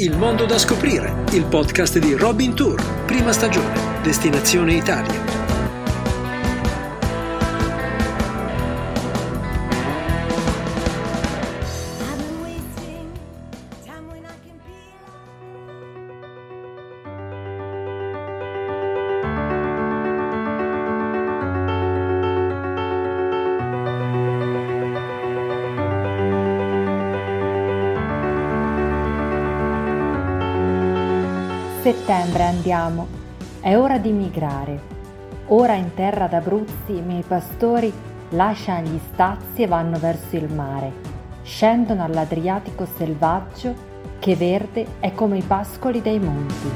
Il mondo da scoprire, il podcast di Robin Tour, prima stagione, destinazione Italia. Settembre andiamo, è ora di migrare. Ora in terra d'Abruzzi i miei pastori lasciano gli stazzi e vanno verso il mare. Scendono all'Adriatico selvaggio che verde è come i pascoli dei monti.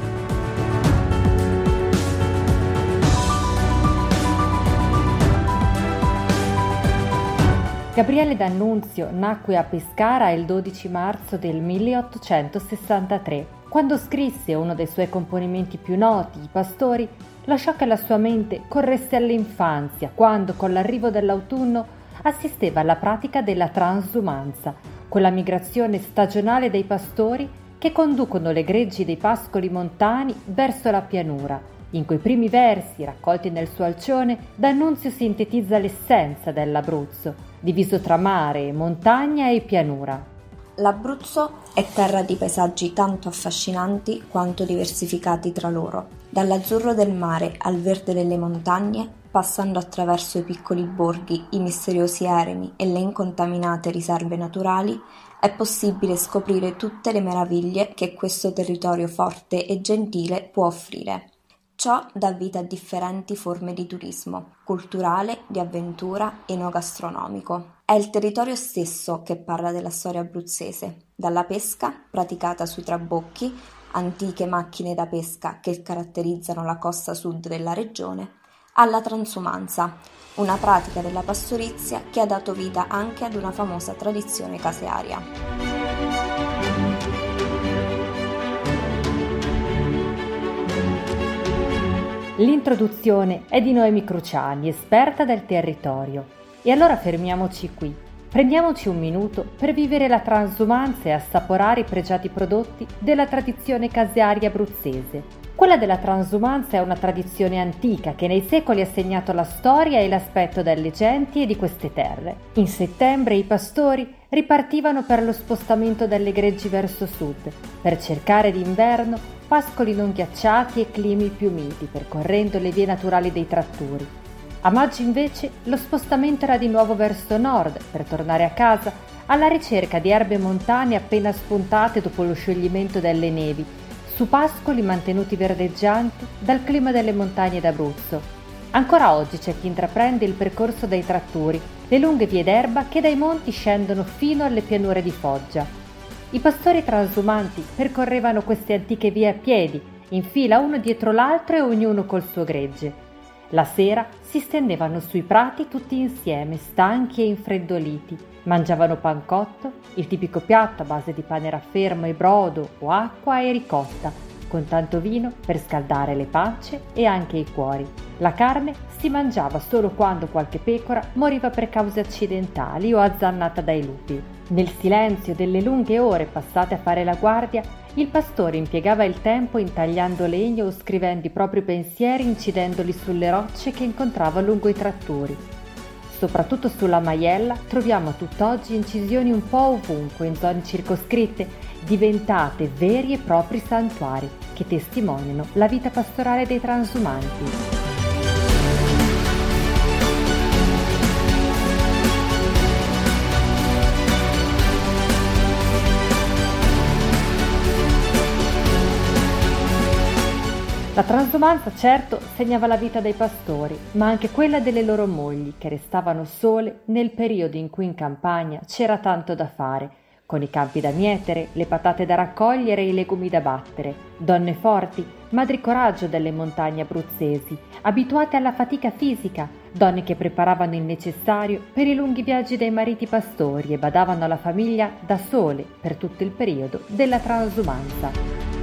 Gabriele D'Annunzio nacque a Pescara il 12 marzo del 1863 quando scrisse uno dei suoi componimenti più noti, I Pastori, lasciò che la sua mente corresse all'infanzia, quando con l'arrivo dell'autunno assisteva alla pratica della transumanza, quella migrazione stagionale dei pastori che conducono le greggi dei pascoli montani verso la pianura. In quei primi versi, raccolti nel suo alcione, D'Annunzio sintetizza l'essenza dell'Abruzzo, diviso tra mare, montagna e pianura. L'Abruzzo è terra di paesaggi tanto affascinanti quanto diversificati tra loro. Dall'azzurro del mare al verde delle montagne, passando attraverso i piccoli borghi, i misteriosi eremi e le incontaminate riserve naturali, è possibile scoprire tutte le meraviglie che questo territorio forte e gentile può offrire. Ciò dà vita a differenti forme di turismo, culturale, di avventura, enogastronomico. È il territorio stesso che parla della storia abruzzese, dalla pesca, praticata sui trabocchi, antiche macchine da pesca che caratterizzano la costa sud della regione, alla transumanza, una pratica della pastorizia che ha dato vita anche ad una famosa tradizione casearia. L'introduzione è di Noemi Cruciani, esperta del territorio. E allora fermiamoci qui. Prendiamoci un minuto per vivere la transumanza e assaporare i pregiati prodotti della tradizione casearia abruzzese. Quella della transumanza è una tradizione antica che nei secoli ha segnato la storia e l'aspetto delle genti e di queste terre. In settembre i pastori ripartivano per lo spostamento delle greggi verso sud, per cercare d'inverno pascoli non ghiacciati e climi più miti, percorrendo le vie naturali dei trattori. A maggio invece lo spostamento era di nuovo verso nord, per tornare a casa alla ricerca di erbe montane appena spuntate dopo lo scioglimento delle nevi, su pascoli mantenuti verdeggianti dal clima delle montagne d'Abruzzo. Ancora oggi c'è chi intraprende il percorso dei trattori, le lunghe vie d'erba che dai monti scendono fino alle pianure di Foggia. I pastori transumanti percorrevano queste antiche vie a piedi, in fila uno dietro l'altro e ognuno col suo gregge. La sera si stendevano sui prati tutti insieme, stanchi e infreddoliti. Mangiavano pancotto, il tipico piatto a base di pane raffermo e brodo o acqua e ricotta, con tanto vino per scaldare le pance e anche i cuori. La carne si mangiava solo quando qualche pecora moriva per cause accidentali o azzannata dai lupi. Nel silenzio delle lunghe ore passate a fare la guardia, il pastore impiegava il tempo intagliando legno o scrivendo i propri pensieri incidendoli sulle rocce che incontrava lungo i trattori. Soprattutto sulla maiella troviamo tutt'oggi incisioni un po' ovunque in zone circoscritte, diventate veri e propri santuari che testimoniano la vita pastorale dei transumanti. La transumanza certo segnava la vita dei pastori, ma anche quella delle loro mogli, che restavano sole nel periodo in cui in campagna c'era tanto da fare, con i campi da mietere, le patate da raccogliere e i legumi da battere, donne forti, madri coraggio delle montagne abruzzesi, abituate alla fatica fisica, donne che preparavano il necessario per i lunghi viaggi dei mariti pastori e badavano alla famiglia da sole per tutto il periodo della transumanza.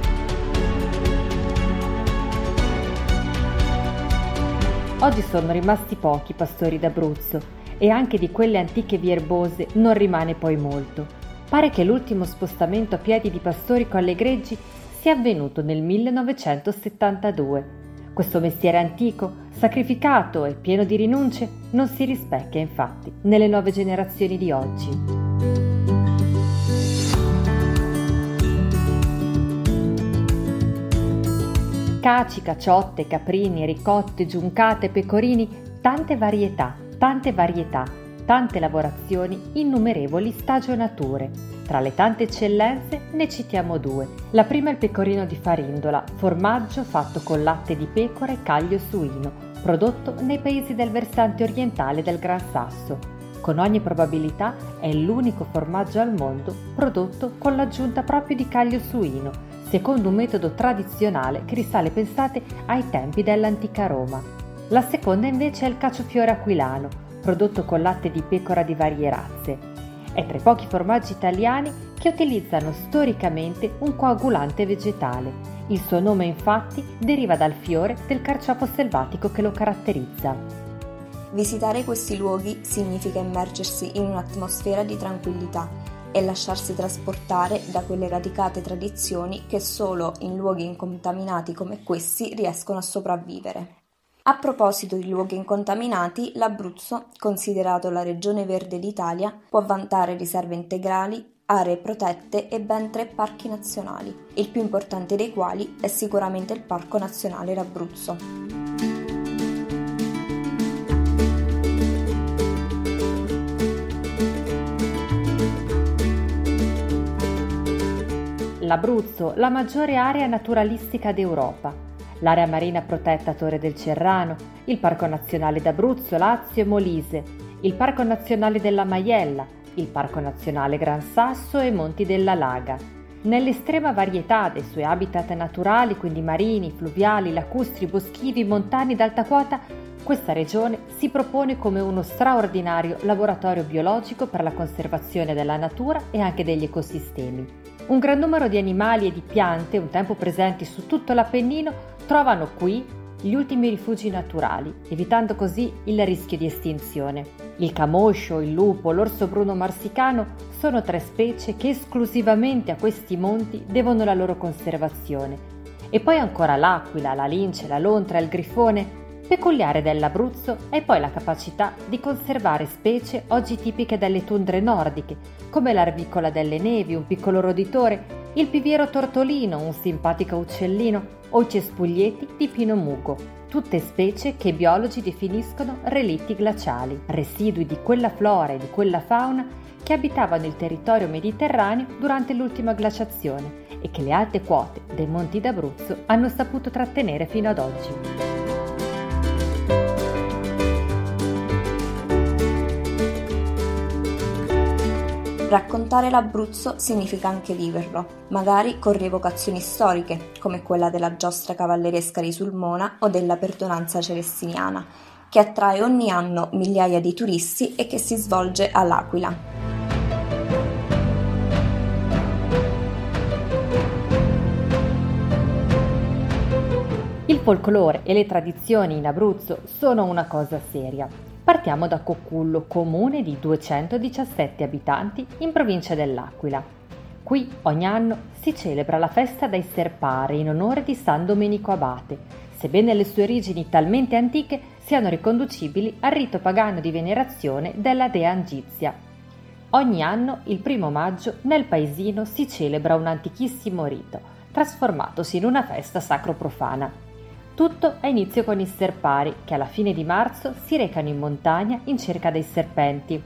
Oggi sono rimasti pochi pastori d'Abruzzo e anche di quelle antiche vie erbose non rimane poi molto. Pare che l'ultimo spostamento a piedi di Pastorico alle Greggi sia avvenuto nel 1972. Questo mestiere antico, sacrificato e pieno di rinunce, non si rispecchia infatti nelle nuove generazioni di oggi. Caci, caciotte, caprini, ricotte, giuncate, pecorini, tante varietà, tante varietà, tante lavorazioni, innumerevoli stagionature. Tra le tante eccellenze ne citiamo due. La prima è il pecorino di farindola, formaggio fatto con latte di pecora e caglio suino, prodotto nei paesi del versante orientale del Gran Sasso. Con ogni probabilità è l'unico formaggio al mondo prodotto con l'aggiunta proprio di caglio suino, secondo un metodo tradizionale che risale, pensate, ai tempi dell'antica Roma. La seconda invece è il caciofiore aquilano, prodotto con latte di pecora di varie razze. È tra i pochi formaggi italiani che utilizzano storicamente un coagulante vegetale. Il suo nome infatti deriva dal fiore del carciofo selvatico che lo caratterizza. Visitare questi luoghi significa immergersi in un'atmosfera di tranquillità e lasciarsi trasportare da quelle radicate tradizioni che solo in luoghi incontaminati come questi riescono a sopravvivere. A proposito di luoghi incontaminati, l'Abruzzo, considerato la regione verde d'Italia, può vantare riserve integrali, aree protette e ben tre parchi nazionali, il più importante dei quali è sicuramente il Parco Nazionale d'Abruzzo. l'Abruzzo la maggiore area naturalistica d'Europa, l'area marina protetta Torre del Cerrano, il Parco Nazionale d'Abruzzo, Lazio e Molise, il Parco Nazionale della Maiella, il Parco Nazionale Gran Sasso e Monti della Laga. Nell'estrema varietà dei suoi habitat naturali, quindi marini, fluviali, lacustri, boschivi, montani d'alta quota, questa regione si propone come uno straordinario laboratorio biologico per la conservazione della natura e anche degli ecosistemi. Un gran numero di animali e di piante, un tempo presenti su tutto l'Appennino, trovano qui gli ultimi rifugi naturali, evitando così il rischio di estinzione. Il camoscio, il lupo, l'orso bruno marsicano sono tre specie che esclusivamente a questi monti devono la loro conservazione. E poi ancora l'aquila, la lince, la lontra, il grifone, Peculiare dell'Abruzzo è poi la capacità di conservare specie oggi tipiche delle tundre nordiche, come l'arvicola delle nevi, un piccolo roditore, il piviero tortolino, un simpatico uccellino, o i cespuglieti di pino mugo, tutte specie che i biologi definiscono relitti glaciali, residui di quella flora e di quella fauna che abitavano il territorio mediterraneo durante l'ultima glaciazione e che le alte quote dei monti d'Abruzzo hanno saputo trattenere fino ad oggi. Raccontare l'Abruzzo significa anche viverlo, magari con rievocazioni storiche, come quella della giostra cavalleresca di Sulmona o della perdonanza celestiniana, che attrae ogni anno migliaia di turisti e che si svolge all'Aquila. Il folklore e le tradizioni in Abruzzo sono una cosa seria Partiamo da Coccullo, comune di 217 abitanti in provincia dell'Aquila. Qui ogni anno si celebra la festa dei Serpari in onore di San Domenico Abate, sebbene le sue origini talmente antiche siano riconducibili al rito pagano di venerazione della dea Angizia. Ogni anno, il primo maggio, nel paesino si celebra un antichissimo rito, trasformatosi in una festa sacro-profana. Tutto ha inizio con i serpari che alla fine di marzo si recano in montagna in cerca dei serpenti.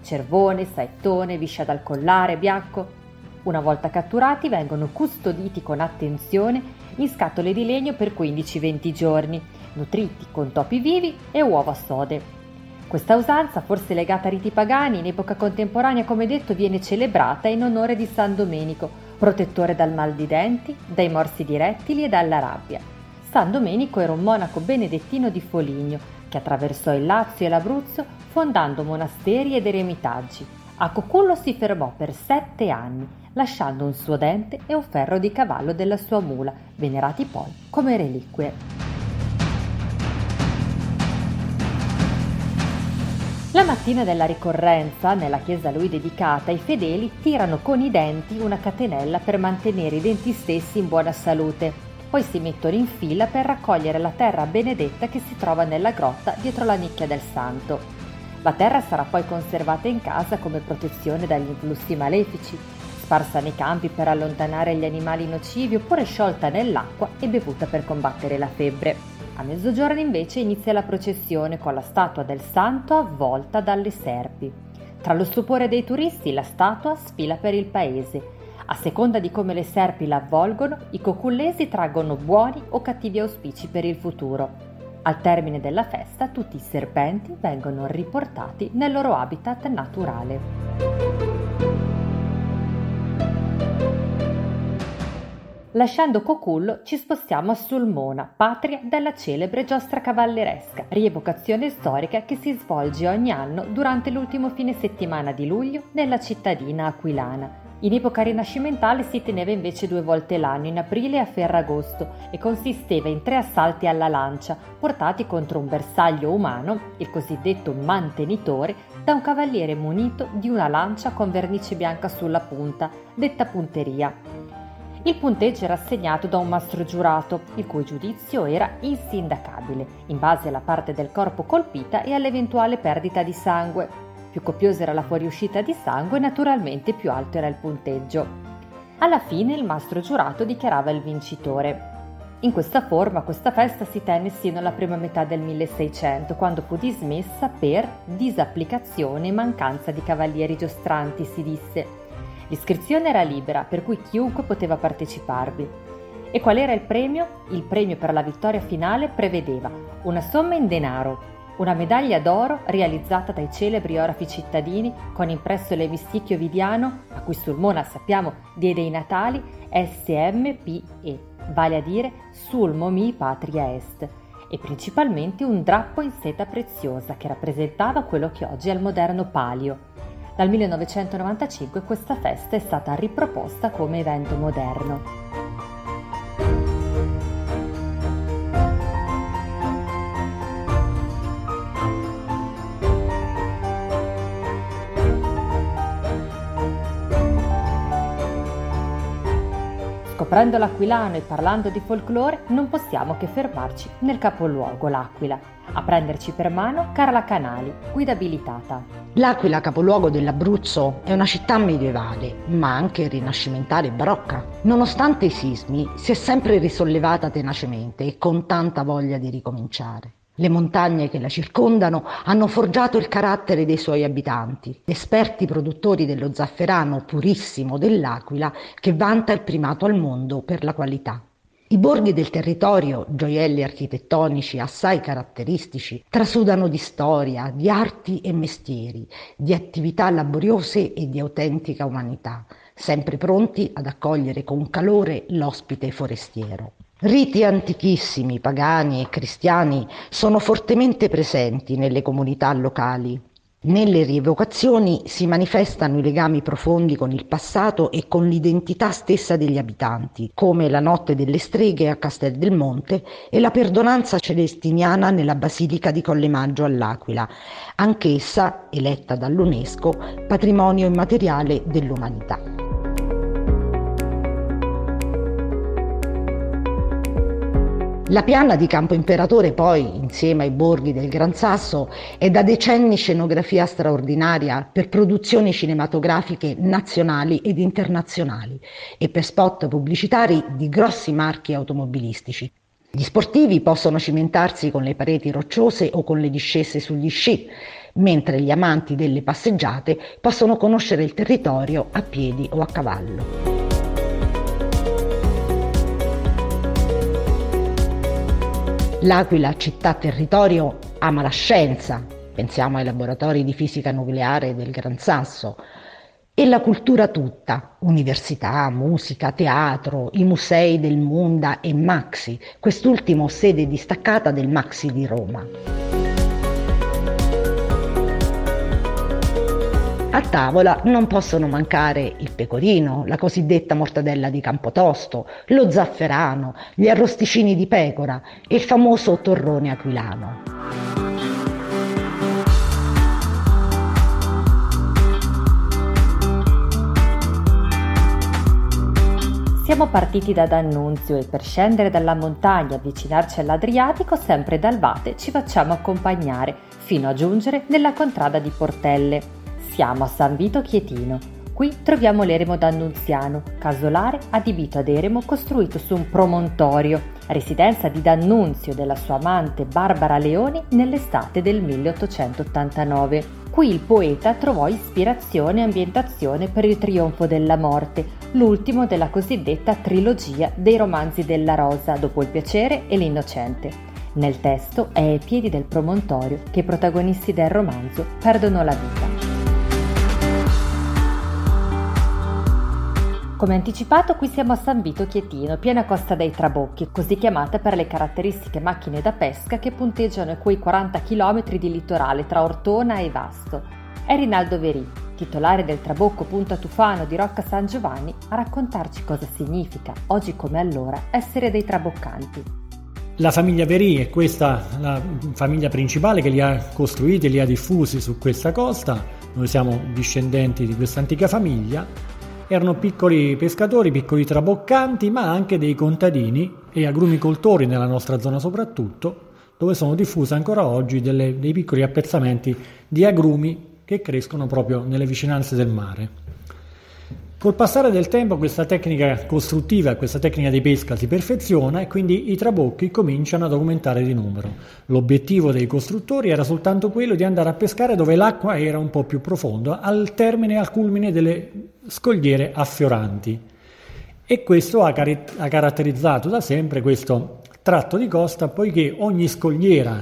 Cervone, saettone, viscia dal collare, bianco. Una volta catturati vengono custoditi con attenzione in scatole di legno per 15-20 giorni, nutriti con topi vivi e uova sode. Questa usanza, forse legata a riti pagani, in epoca contemporanea, come detto, viene celebrata in onore di San Domenico, protettore dal mal di denti, dai morsi di rettili e dalla rabbia. San Domenico era un monaco benedettino di Foligno che attraversò il Lazio e l'Abruzzo fondando monasteri ed eremitaggi. A Cocullo si fermò per sette anni, lasciando un suo dente e un ferro di cavallo della sua mula, venerati poi come reliquie. La mattina della ricorrenza, nella chiesa a lui dedicata, i fedeli tirano con i denti una catenella per mantenere i denti stessi in buona salute. Poi si mettono in fila per raccogliere la terra benedetta che si trova nella grotta dietro la nicchia del santo. La terra sarà poi conservata in casa come protezione dagli influssi malefici, sparsa nei campi per allontanare gli animali nocivi oppure sciolta nell'acqua e bevuta per combattere la febbre. A mezzogiorno invece inizia la processione con la statua del santo avvolta dalle serpi. Tra lo stupore dei turisti la statua sfila per il paese. A seconda di come le serpi la avvolgono, i cocullesi traggono buoni o cattivi auspici per il futuro. Al termine della festa tutti i serpenti vengono riportati nel loro habitat naturale. Lasciando Cocullo ci spostiamo a Sulmona, patria della celebre giostra cavalleresca, rievocazione storica che si svolge ogni anno durante l'ultimo fine settimana di luglio nella cittadina aquilana. In epoca rinascimentale si teneva invece due volte l'anno, in aprile e a Ferragosto, e consisteva in tre assalti alla lancia, portati contro un bersaglio umano, il cosiddetto mantenitore, da un cavaliere munito di una lancia con vernice bianca sulla punta, detta punteria. Il punteggio era assegnato da un mastro giurato, il cui giudizio era insindacabile, in base alla parte del corpo colpita e all'eventuale perdita di sangue. Più copiosa era la fuoriuscita di sangue, naturalmente più alto era il punteggio. Alla fine il mastro giurato dichiarava il vincitore. In questa forma questa festa si tenne sino alla prima metà del 1600, quando fu dismessa per disapplicazione e mancanza di cavalieri giostranti, si disse. L'iscrizione era libera, per cui chiunque poteva parteciparvi. E qual era il premio? Il premio per la vittoria finale prevedeva una somma in denaro, una medaglia d'oro realizzata dai celebri orafi cittadini con impresso l'emisticchio vidiano, a cui Sulmona sappiamo diede i natali SMPE, vale a dire Sulmo mi patria est, e principalmente un drappo in seta preziosa che rappresentava quello che oggi è il moderno palio. Dal 1995 questa festa è stata riproposta come evento moderno. Scoprendo l'Aquilano e parlando di folklore, non possiamo che fermarci nel capoluogo, l'Aquila. A prenderci per mano Carla Canali, guida abilitata. L'Aquila, capoluogo dell'Abruzzo, è una città medievale, ma anche rinascimentale e barocca. Nonostante i sismi, si è sempre risollevata tenacemente e con tanta voglia di ricominciare. Le montagne che la circondano hanno forgiato il carattere dei suoi abitanti, esperti produttori dello zafferano purissimo dell'Aquila che vanta il primato al mondo per la qualità. I borghi del territorio, gioielli architettonici assai caratteristici, trasudano di storia, di arti e mestieri, di attività laboriose e di autentica umanità, sempre pronti ad accogliere con calore l'ospite forestiero. Riti antichissimi, pagani e cristiani sono fortemente presenti nelle comunità locali. Nelle rievocazioni si manifestano i legami profondi con il passato e con l'identità stessa degli abitanti, come la notte delle streghe a Castel del Monte e la perdonanza celestiniana nella Basilica di Collemaggio all'Aquila, anch'essa eletta dall'UNESCO patrimonio immateriale dell'umanità. La piana di Campo Imperatore poi, insieme ai borghi del Gran Sasso, è da decenni scenografia straordinaria per produzioni cinematografiche nazionali ed internazionali e per spot pubblicitari di grossi marchi automobilistici. Gli sportivi possono cimentarsi con le pareti rocciose o con le discese sugli sci, mentre gli amanti delle passeggiate possono conoscere il territorio a piedi o a cavallo. L'Aquila, città-territorio, ama la scienza, pensiamo ai laboratori di fisica nucleare del Gran Sasso, e la cultura tutta, università, musica, teatro, i musei del Munda e Maxi, quest'ultimo sede distaccata del Maxi di Roma. A tavola non possono mancare il pecorino, la cosiddetta mortadella di Campotosto, lo zafferano, gli arrosticini di pecora e il famoso torrone aquilano. Siamo partiti da D'Annunzio e per scendere dalla montagna e avvicinarci all'Adriatico, sempre dal Vate, ci facciamo accompagnare fino a giungere nella contrada di Portelle. Siamo a San Vito Chietino. Qui troviamo l'eremo d'Annunziano, casolare adibito ad eremo costruito su un promontorio, residenza di D'Annunzio della sua amante Barbara Leoni nell'estate del 1889. Qui il poeta trovò ispirazione e ambientazione per il trionfo della morte, l'ultimo della cosiddetta trilogia dei romanzi della Rosa, dopo il piacere e l'innocente. Nel testo è ai piedi del promontorio che i protagonisti del romanzo perdono la vita. Come anticipato, qui siamo a San Vito Chietino, piena costa dei Trabocchi, così chiamata per le caratteristiche macchine da pesca che punteggiano quei 40 km di litorale tra Ortona e Vasto. È Rinaldo Verì, titolare del Trabocco Punta Tufano di Rocca San Giovanni, a raccontarci cosa significa, oggi come allora, essere dei traboccanti. La famiglia Verì è questa la famiglia principale che li ha costruiti li ha diffusi su questa costa. Noi siamo discendenti di questa antica famiglia erano piccoli pescatori, piccoli traboccanti, ma anche dei contadini e agrumicoltori nella nostra zona soprattutto, dove sono diffusi ancora oggi delle, dei piccoli appezzamenti di agrumi che crescono proprio nelle vicinanze del mare. Col passare del tempo questa tecnica costruttiva, questa tecnica di pesca si perfeziona e quindi i trabocchi cominciano ad aumentare di numero. L'obiettivo dei costruttori era soltanto quello di andare a pescare dove l'acqua era un po' più profonda, al termine al culmine delle scogliere affioranti. E questo ha, car- ha caratterizzato da sempre questo tratto di costa, poiché ogni scogliera,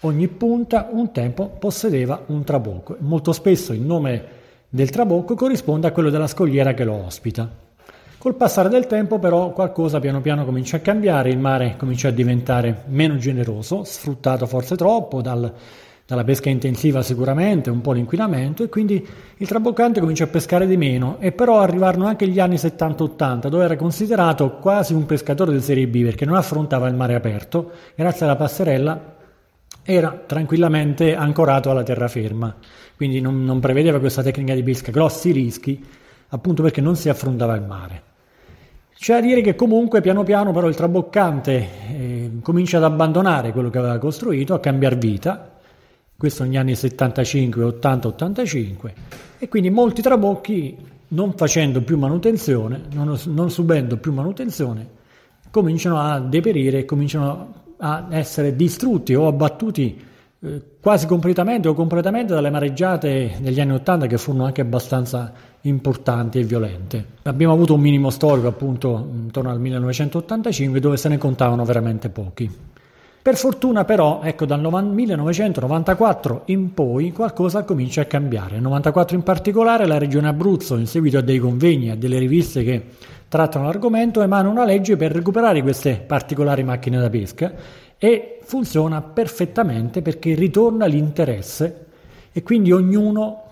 ogni punta un tempo possedeva un trabocco. Molto spesso il nome del trabocco corrisponde a quello della scogliera che lo ospita. Col passare del tempo però qualcosa piano piano comincia a cambiare, il mare comincia a diventare meno generoso, sfruttato forse troppo dal, dalla pesca intensiva sicuramente, un po' l'inquinamento e quindi il traboccante comincia a pescare di meno e però arrivarono anche gli anni 70-80 dove era considerato quasi un pescatore di serie B perché non affrontava il mare aperto, grazie alla passerella era tranquillamente ancorato alla terraferma. Quindi non, non prevedeva questa tecnica di pesca, grossi rischi, appunto perché non si affrontava il mare. C'è da dire che comunque piano piano però il traboccante eh, comincia ad abbandonare quello che aveva costruito, a cambiare vita, questo negli anni 75, 80, 85, e quindi molti trabocchi non facendo più manutenzione, non, non subendo più manutenzione, cominciano a deperire e cominciano a essere distrutti o abbattuti eh, quasi completamente o completamente dalle mareggiate negli anni Ottanta che furono anche abbastanza importanti e violente. Abbiamo avuto un minimo storico appunto intorno al 1985 dove se ne contavano veramente pochi. Per fortuna però, ecco, dal 1994 in poi qualcosa comincia a cambiare. Nel 1994 in particolare la Regione Abruzzo, in seguito a dei convegni, a delle riviste che trattano l'argomento, emana una legge per recuperare queste particolari macchine da pesca e funziona perfettamente perché ritorna l'interesse e quindi ognuno,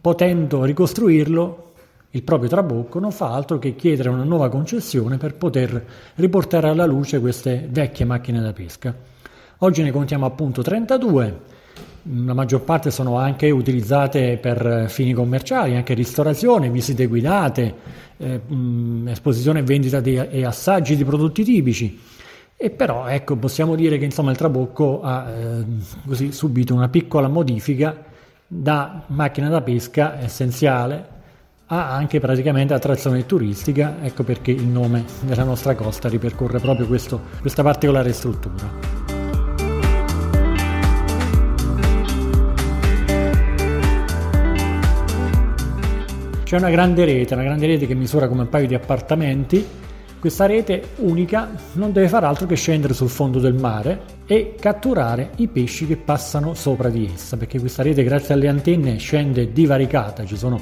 potendo ricostruirlo, il proprio trabocco non fa altro che chiedere una nuova concessione per poter riportare alla luce queste vecchie macchine da pesca. Oggi ne contiamo appunto 32, la maggior parte sono anche utilizzate per fini commerciali, anche ristorazione, visite guidate, eh, esposizione e vendita di, e assaggi di prodotti tipici. E però ecco, possiamo dire che insomma, il Trabocco ha eh, così, subito una piccola modifica da macchina da pesca essenziale a anche praticamente attrazione turistica, ecco perché il nome della nostra costa ripercorre proprio questo, questa particolare struttura. C'è una grande rete, una grande rete che misura come un paio di appartamenti. Questa rete unica non deve far altro che scendere sul fondo del mare e catturare i pesci che passano sopra di essa, perché questa rete grazie alle antenne scende divaricata, ci sono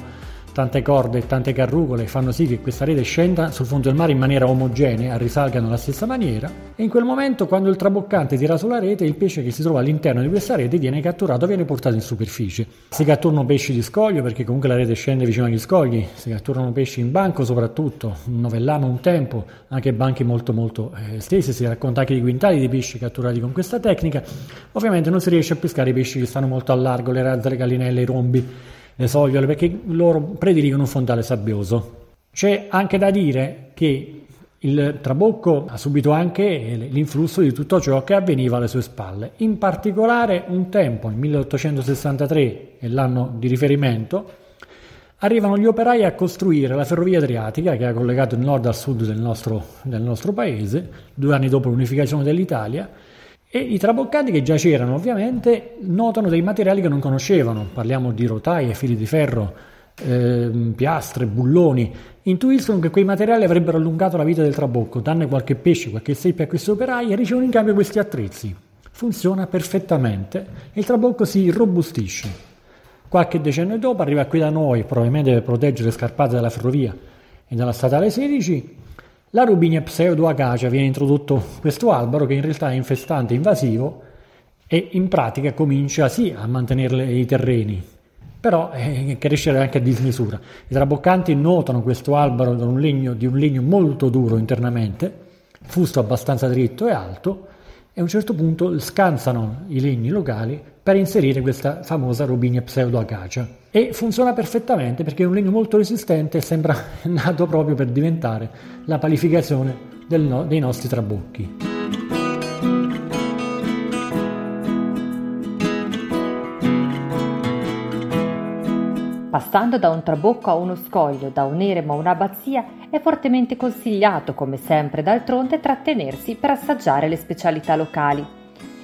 tante corde e tante carrucole fanno sì che questa rete scenda sul fondo del mare in maniera omogenea, risalgano alla stessa maniera e in quel momento quando il traboccante tira sulla rete il pesce che si trova all'interno di questa rete viene catturato, viene portato in superficie. Si catturano pesci di scoglio perché comunque la rete scende vicino agli scogli, si catturano pesci in banco soprattutto, in novellame un tempo, anche banchi molto molto eh, stesi, si racconta anche di quintali di pesci catturati con questa tecnica. Ovviamente non si riesce a pescare i pesci che stanno molto a largo, le razze, le gallinelle, i rombi le sogliole, perché loro prediligono un fondale sabbioso. C'è anche da dire che il Trabocco ha subito anche l'influsso di tutto ciò che avveniva alle sue spalle. In particolare un tempo, nel 1863, è l'anno di riferimento, arrivano gli operai a costruire la ferrovia adriatica che ha collegato il nord al sud del nostro, del nostro paese, due anni dopo l'unificazione dell'Italia, e i traboccati che già c'erano ovviamente notano dei materiali che non conoscevano, parliamo di rotaie, fili di ferro, eh, piastre, bulloni, intuiscono che quei materiali avrebbero allungato la vita del trabocco, danno qualche pesce, qualche seppe a questi operai e ricevono in cambio questi attrezzi. Funziona perfettamente e il trabocco si robustisce. Qualche decennio dopo arriva qui da noi, probabilmente per proteggere le scarpate della ferrovia e dalla statale 16, la Rubinia pseudoacacia viene introdotto questo albero che in realtà è infestante, invasivo e in pratica comincia sì a mantenere i terreni, però eh, crescere anche a dismisura. I traboccanti notano questo albero un legno, di un legno molto duro internamente, fusto abbastanza dritto e alto, e a un certo punto scansano i legni locali per inserire questa famosa robinia pseudoacacia. E funziona perfettamente perché è un legno molto resistente e sembra nato proprio per diventare la palificazione no, dei nostri trabocchi. Passando da un trabocco a uno scoglio, da un eremo a un'abbazia, è fortemente consigliato, come sempre d'altronde, trattenersi per assaggiare le specialità locali.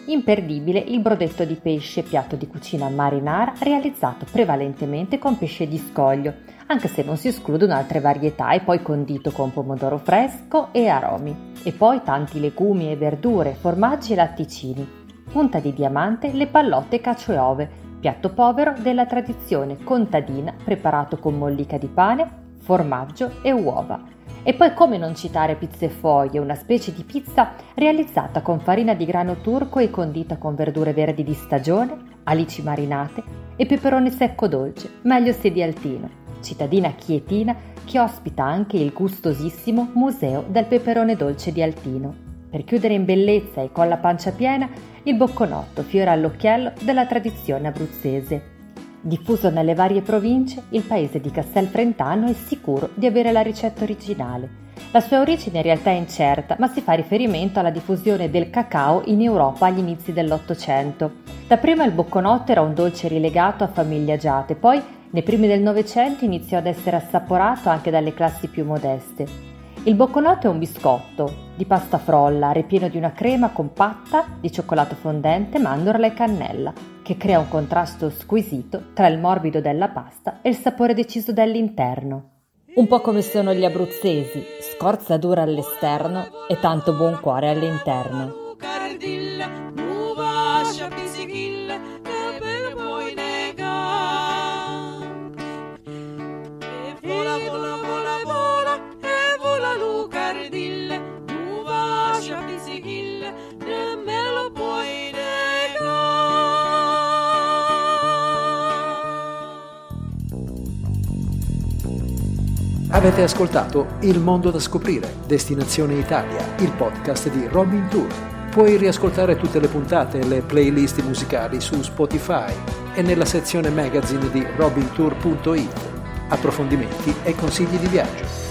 Imperdibile il brodetto di pesce, piatto di cucina marinara realizzato prevalentemente con pesce di scoglio, anche se non si escludono altre varietà e poi condito con pomodoro fresco e aromi. E poi tanti legumi e verdure, formaggi e latticini. Punta di diamante le pallotte cacio e ove, piatto povero della tradizione contadina preparato con mollica di pane, formaggio e uova. E poi come non citare pizze foglie, una specie di pizza realizzata con farina di grano turco e condita con verdure verdi di stagione, alici marinate e peperone secco dolce, meglio se di Altino, cittadina chietina che ospita anche il gustosissimo Museo del peperone dolce di Altino. Per chiudere in bellezza e con la pancia piena, il bocconotto, fiore all'occhiello della tradizione abruzzese. Diffuso nelle varie province, il paese di Castelfrentano è sicuro di avere la ricetta originale. La sua origine in realtà è incerta, ma si fa riferimento alla diffusione del cacao in Europa agli inizi dell'Ottocento. Dapprima il bocconotto era un dolce rilegato a famiglie agiate, poi nei primi del Novecento iniziò ad essere assaporato anche dalle classi più modeste. Il bocconotto è un biscotto di pasta frolla ripieno di una crema compatta di cioccolato fondente, mandorla e cannella, che crea un contrasto squisito tra il morbido della pasta e il sapore deciso dell'interno. Un po' come sono gli abruzzesi, scorza dura all'esterno e tanto buon cuore all'interno. Avete ascoltato Il mondo da scoprire, Destinazione Italia, il podcast di Robin Tour. Puoi riascoltare tutte le puntate e le playlist musicali su Spotify e nella sezione magazine di robintour.it. Approfondimenti e consigli di viaggio.